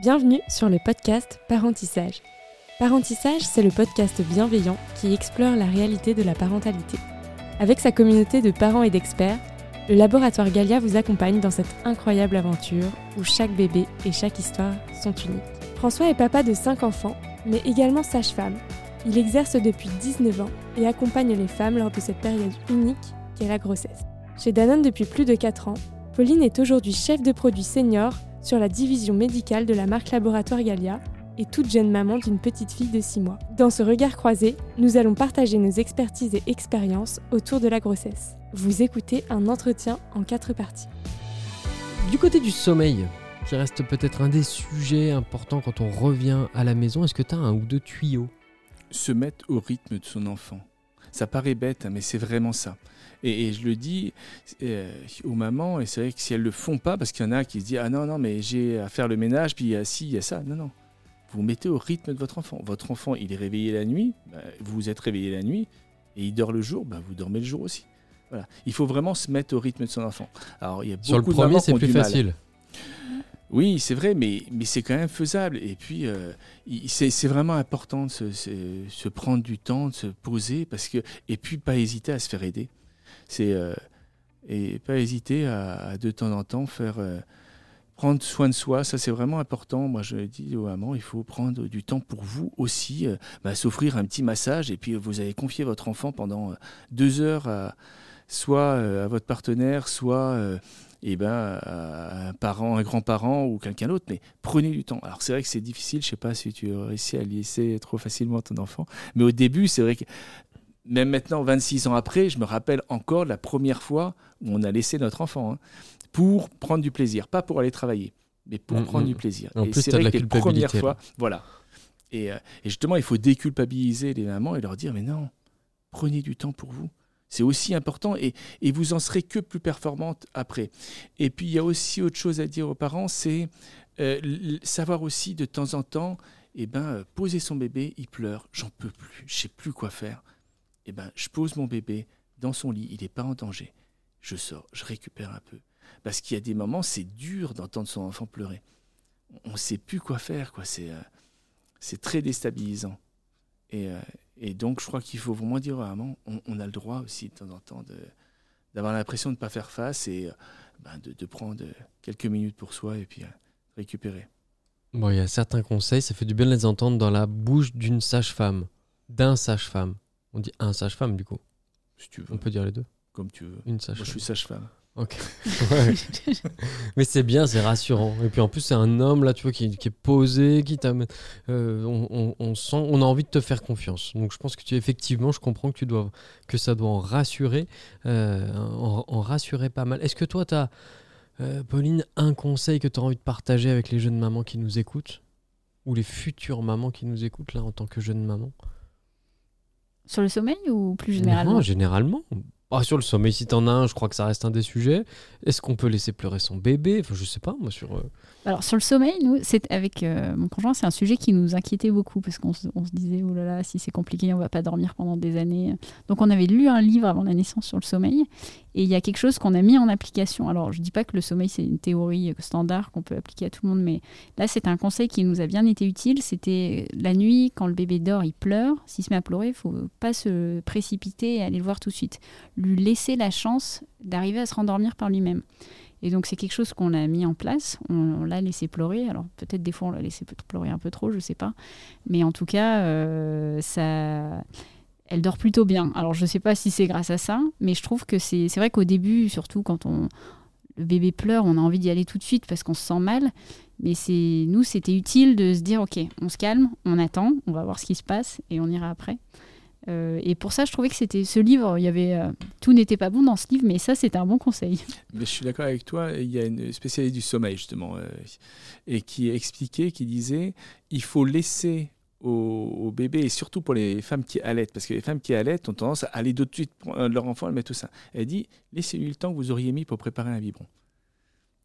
Bienvenue sur le podcast Parentissage. Parentissage, c'est le podcast bienveillant qui explore la réalité de la parentalité. Avec sa communauté de parents et d'experts, le laboratoire Galia vous accompagne dans cette incroyable aventure où chaque bébé et chaque histoire sont uniques. François est papa de 5 enfants, mais également sage-femme. Il exerce depuis 19 ans et accompagne les femmes lors de cette période unique qu'est la grossesse. Chez Danone depuis plus de 4 ans, Pauline est aujourd'hui chef de produit senior sur la division médicale de la marque Laboratoire Galia et toute jeune maman d'une petite fille de 6 mois. Dans ce regard croisé, nous allons partager nos expertises et expériences autour de la grossesse. Vous écoutez un entretien en quatre parties. Du côté du sommeil, qui reste peut-être un des sujets importants quand on revient à la maison, est-ce que tu as un ou deux tuyaux? Se mettre au rythme de son enfant. Ça paraît bête, mais c'est vraiment ça. Et, je le dis euh, aux mamans, et c'est vrai que si elles le font pas, parce qu'il y en a qui se disent Ah non, non, mais j'ai à faire le ménage, puis il y a ci, il y a ça. Non, non. Vous mettez au rythme de votre enfant. Votre enfant, il est réveillé la nuit, bah, vous êtes réveillé la nuit, et il dort le jour, bah, vous dormez le jour aussi. Voilà. Il faut vraiment se mettre au rythme de son enfant. Alors, il y a Sur le premier, c'est plus facile. Oui, c'est vrai, mais, mais c'est quand même faisable. Et puis, euh, c'est vraiment important de se, prendre du temps, de se poser, parce que, et puis pas hésiter à se faire aider euh, et pas hésiter à, de temps en temps faire euh, prendre soin de soi, ça c'est vraiment important. Moi je dis aux mamans, il faut prendre du temps pour vous aussi, bah, s'offrir un petit massage et puis vous avez confié votre enfant pendant deux heures à, soit à votre partenaire, soit eh ben, à un parent, un grand-parent ou quelqu'un d'autre, mais prenez du temps. Alors c'est vrai que c'est difficile, je sais pas si tu réussis à laisser trop facilement ton enfant, mais au début c'est vrai que même maintenant, 26 ans après, je me rappelle encore la première fois où on a laissé notre enfant hein, pour prendre du plaisir, pas pour aller travailler, mais pour mm, prendre mm. du plaisir. En et c'est vrai que la première fois, voilà. Et, euh, et, justement, il faut déculpabiliser les mamans et leur dire mais non, prenez du temps pour vous. C'est aussi important et, et, vous en serez que plus performante après. Et puis il y a aussi autre chose à dire aux parents, c'est euh, savoir aussi de temps en temps, eh ben, poser son bébé, il pleure, j'en peux plus, je sais plus quoi faire eh ben, je pose mon bébé dans son lit, il n'est pas en danger. Je sors, je récupère un peu. Parce qu'il y a des moments, c'est dur d'entendre son enfant pleurer. On ne sait plus quoi faire, quoi. C'est, euh, c'est très déstabilisant. Et, euh, et, donc, je crois qu'il faut vraiment dire à maman, on, a le droit aussi de temps en temps d'avoir l'impression de ne pas faire face et euh, ben, de, de, prendre quelques minutes pour soi et puis récupérer. Bon, il y a certains conseils, ça fait du bien de les entendre dans la bouche d'une sage-femme, d'un sage-femme. On dit un sage-femme du coup. Si tu veux. On peut dire les deux. Comme tu veux. Une sage-femme. Moi, je suis sage-femme. Ok. Mais c'est bien, c'est rassurant. Et puis en plus, c'est un homme là, tu vois, qui, est posé, qui t'amène. Euh, on, sent, on a envie de te faire confiance. Donc je pense que tu, effectivement, je comprends que tu dois, que ça doit en rassurer, euh, en, rassurer pas mal. Est-ce que toi, tu as, euh, Pauline, un conseil que tu as envie de partager avec les jeunes mamans qui nous écoutent? Ou les futures mamans qui nous écoutent là en tant que jeune maman sur le sommeil ou plus généralement? Non, généralement. Ah, sur le sommeil, si t'en as un, je crois que ça reste un des sujets. Est-ce qu'on peut laisser pleurer son bébé? Enfin, je sais pas, moi, sur. Euh, Alors, sur le sommeil, nous, c'est avec euh, mon conjoint, c'est un sujet qui nous inquiétait beaucoup parce qu'on se disait, oh là là, si c'est compliqué, on va pas dormir pendant des années. Donc, on avait lu un livre avant la naissance sur le sommeil et il y a quelque chose qu'on a mis en application. Alors, je dis pas que le sommeil, c'est une théorie standard qu'on peut appliquer à tout le monde, mais là, c'est un conseil qui nous a bien été utile. C'était la nuit, quand le bébé dort, il pleure. S'il se met à pleurer, il faut pas se précipiter et aller le voir tout de suite. Lui laisser la chance d'arriver à se rendormir par lui-même. Et donc c'est quelque chose qu'on a mis en place, on, l'a laissé pleurer, alors peut-être des fois on l'a laissé pleurer un peu trop, je sais pas, mais en tout cas euh, ça, elle dort plutôt bien. Alors je sais pas si c'est grâce à ça, mais je trouve que c'est vrai qu'au début, surtout quand on, le bébé pleure, on a envie d'y aller tout de suite parce qu'on se sent mal, mais c'est nous c'était utile de se dire ok, on se calme, on attend, on va voir ce qui se passe et on ira après. Euh, et pour ça, je trouvais que c'était ce livre, il y avait euh, tout n'était pas bon dans ce livre, mais ça, c'était un bon conseil. Mais je suis d'accord avec toi. Il y a une spécialiste du sommeil justement, euh, et qui expliquait, qui disait, il faut laisser au, bébé et surtout pour les femmes qui allaitent, parce que les femmes qui allaitent ont tendance à aller tout de suite prendre leur enfant, et mettre tout ça. Elle dit, laissez-lui le temps que vous auriez mis pour préparer un biberon.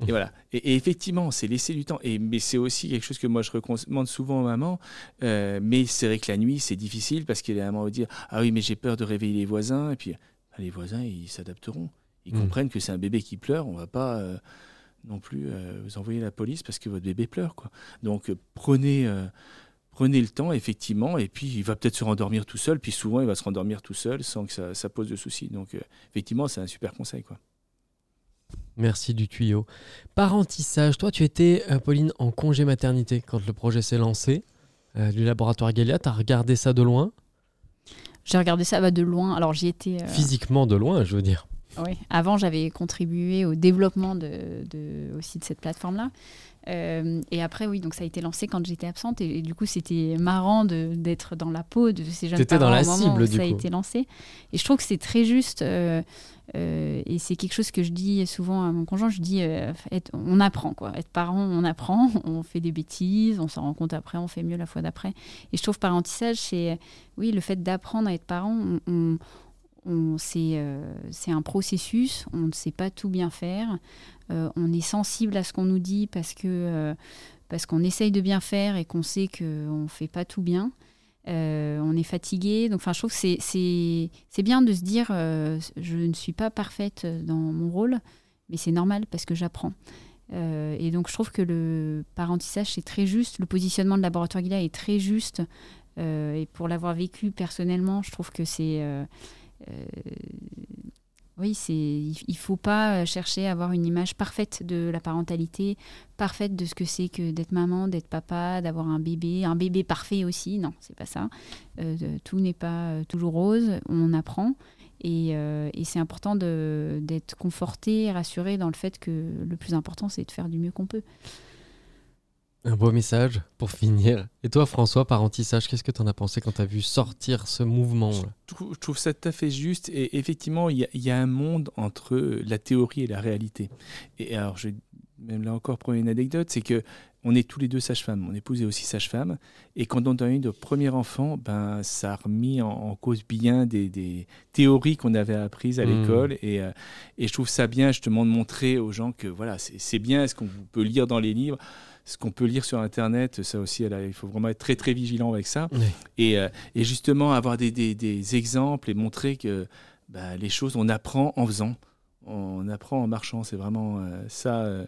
Et voilà. Et, effectivement, c'est laisser du temps. Et, mais c'est aussi quelque chose que moi je recommande souvent aux mamans. Euh, mais c'est vrai que la nuit, c'est difficile parce que les mamans vont dire Ah oui, mais j'ai peur de réveiller les voisins. Et puis, bah, les voisins, ils s'adapteront. Ils hmm. comprennent que c'est un bébé qui pleure. On va pas. Euh, non plus vous envoyer la police parce que votre bébé pleure. Quoi. Donc prenez, prenez le temps, effectivement, et puis il va peut-être se rendormir tout seul, puis souvent il va se rendormir tout seul sans que ça, ça pose de soucis. Donc effectivement, c'est un super conseil. Quoi. Merci du tuyau. Parentissage, toi tu étais, Pauline, en congé maternité quand le projet s'est lancé du laboratoire Galia. Tu as regardé ça de loin? J'ai regardé ça bah, de loin. Alors j'y étais. Physiquement de loin, je veux dire. Oui, avant j'avais contribué au développement de, aussi de cette plateforme-là. Euh, et après, oui, donc ça a été lancé quand j'étais absente. Et, du coup, c'était marrant d'être dans la peau de ces jeunes parents dans la au moment cible, où du ça a été lancé. Et je trouve que c'est très juste. euh, euh, et c'est quelque chose que je dis souvent à mon conjoint. Je dis, être- on apprend quoi. Être parent, on apprend. On fait des bêtises, on s'en rend compte après, on fait mieux la fois d'après. Et je trouve parentissage, c'est oui, le fait d'apprendre à être parent. On, on- on- c'est euh, c'est un processus. On ne sait pas tout bien faire. Euh, on est sensible à ce qu'on nous dit parce que euh, parce qu'on essaye de bien faire et qu'on sait qu'on ne fait pas tout bien. On est fatigué. Donc, je trouve que c'est- bien de se dire je ne suis pas parfaite dans mon rôle, mais c'est normal parce que j'apprends. Et donc, je trouve que le parentissage, c'est très juste. Le positionnement de Laboratoire Guilla est très juste. Et pour l'avoir vécu personnellement, je trouve que c'est. Euh, oui, c'est, il faut pas chercher à avoir une image parfaite de la parentalité, parfaite de ce que c'est que d'être maman, d'être papa, d'avoir un bébé, un bébé parfait aussi. Non, c'est pas ça. Euh, tout n'est pas euh, toujours rose. On apprend. Et, et c'est important d'être conforté, rassuré dans le fait que le plus important, c'est de faire du mieux qu'on peut. Un beau message pour finir. Et toi, François, parentissage, qu'est-ce que tu en as pensé quand tu as vu sortir ce mouvement là Je trouve, je trouve ça tout à fait juste. Et effectivement, il y, a, il y a un monde entre la théorie et la réalité. Et alors, je vais même là encore prendre une anecdote, c'est que on est tous les deux sages-femmes. Mon épouse est aussi sage-femme. Et quand on a eu notre premier enfant, ben, ça a remis en, en cause bien des, des théories qu'on avait apprises à Mhm. l'école. Et, euh, et je trouve ça bien, justement, de montrer aux gens que voilà, c'est bien ce qu'on peut lire dans les livres, ce qu'on peut lire sur Internet. Ça aussi, elle a- il faut vraiment être très, très vigilant avec ça. Oui. Et, euh, et justement, avoir des, des- des exemples et montrer que bah, les choses, on apprend en faisant. On apprend en marchant. C'est vraiment euh, ça, euh,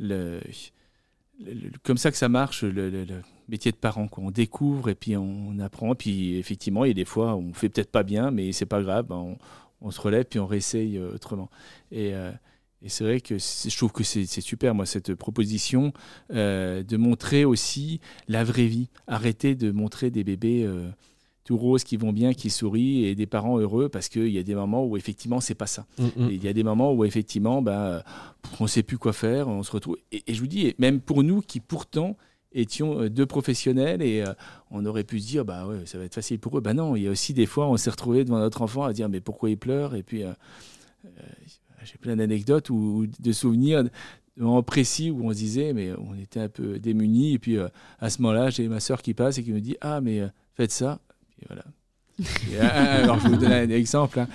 le, le- le- comme ça que ça marche, le, métier de parent. Quoi. On découvre et puis on apprend. Puis effectivement, il y a des fois, on fait peut-être pas bien, mais c'est pas grave. ben, on, on se relève puis on réessaye autrement. Et, et c'est vrai que je trouve que c'est super, moi, cette proposition euh, de montrer aussi la vraie vie. Arrêter de montrer des bébés euh, tout roses qui vont bien, qui sourient et des parents heureux parce qu'il y a des moments où effectivement c'est pas ça. Mm, mm. Il y a des moments où effectivement ben, on ne sait plus quoi faire, on se retrouve. Et, et je vous dis, même pour nous qui pourtant étions euh, deux professionnels et euh, on aurait pu se dire bah ouais ça va être facile pour eux. Bah non, il y a aussi des fois on s'est retrouvé devant notre enfant à dire mais pourquoi il pleure? Et puis euh, j'ai plein d'anecdotes ou, de souvenirs en précis où on se disait mais on était un peu démunis et puis euh, à ce moment-là j'ai ma sœur qui passe et qui me dit ah mais euh, faites ça et voilà. Et, euh, alors je vais vous donner un exemple. hein.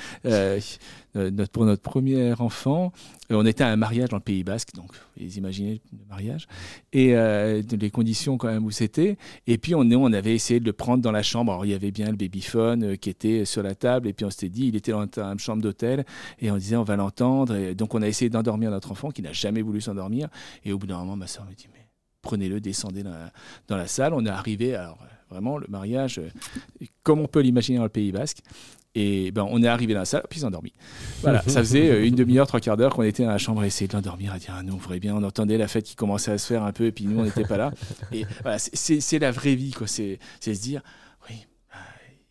Euh, pour notre premier enfant, euh, on était à un mariage dans le Pays Basque, donc vous imaginez le mariage, et euh, les conditions quand même où c'était. Et puis on, avait essayé de le prendre dans la chambre. Alors il y avait bien le babyphone qui était sur la table, et puis on s'était dit, il était dans une chambre d'hôtel, et on disait on va l'entendre. Et donc on a essayé d'endormir notre enfant qui n'a jamais voulu s'endormir. Et au bout d'un moment, ma soeur me dit mais prenez-le, descendez dans la, dans la salle. On est arrivé, alors vraiment le mariage, euh, comme on peut l'imaginer dans le Pays Basque. Et ben, on est arrivé dans la salle, puis ils ont dormi. Voilà, ça faisait euh, une demi-heure, trois quarts d'heure qu'on était dans la chambre à essayer de l'endormir, à dire ah, nous, on bien, on entendait la fête qui commençait à se faire un peu, et puis nous, on n'était pas là. Et voilà, c'est- la vraie vie, quoi. C'est se dire, oui, bah,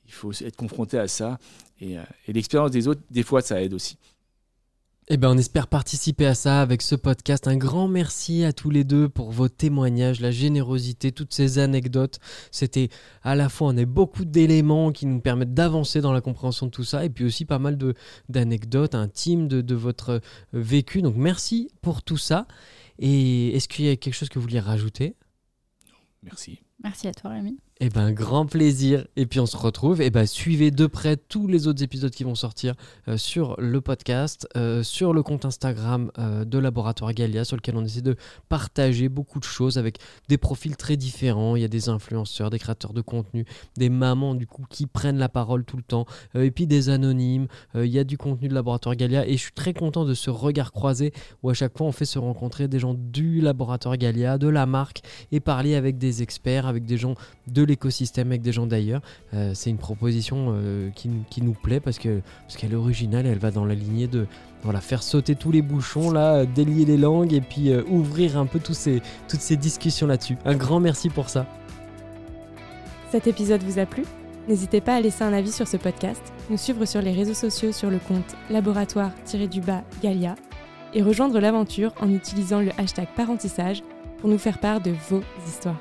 il faut être confronté à ça. Et, euh, et l'expérience des autres, des fois, ça aide aussi. Eh ben, on espère participer à ça avec ce podcast. Un grand merci à tous les deux pour vos témoignages, la générosité, toutes ces anecdotes. C'était à la fois, on a beaucoup d'éléments qui nous permettent d'avancer dans la compréhension de tout ça, et puis aussi pas mal d'anecdotes intimes de, de votre vécu. Donc merci pour tout ça. Et est-ce qu'il y a quelque chose que vous vouliez rajouter? Merci. Merci à toi, Rémi. Eh ben, grand plaisir. Et puis on se retrouve. Et ben, suivez de près tous les autres épisodes qui vont sortir euh, sur le podcast, euh, sur le compte Instagram euh, de Laboratoire Galia, sur lequel on essaie de partager beaucoup de choses avec des profils très différents. Il y a des influenceurs, des créateurs de contenu, des mamans du coup qui prennent la parole tout le temps, et puis des anonymes. il y a du contenu de Laboratoire Galia. Et je suis très content de ce regard croisé où à chaque fois on fait se rencontrer des gens du Laboratoire Galia, de la marque, et parler avec des experts, avec des gens de l'écosystème avec des gens d'ailleurs. Euh, c'est une proposition euh, qui, nous plaît parce que parce qu'elle est originale, elle va dans la lignée de voilà, faire sauter tous les bouchons là, délier les langues et puis euh, ouvrir un peu tous ces, toutes ces discussions là-dessus. Un grand merci pour ça. Cet épisode vous a plu? N'hésitez pas à laisser un avis sur ce podcast, nous suivre sur les réseaux sociaux sur le compte laboratoire-du-bas Galia et rejoindre l'aventure en utilisant le hashtag parentissage pour nous faire part de vos histoires.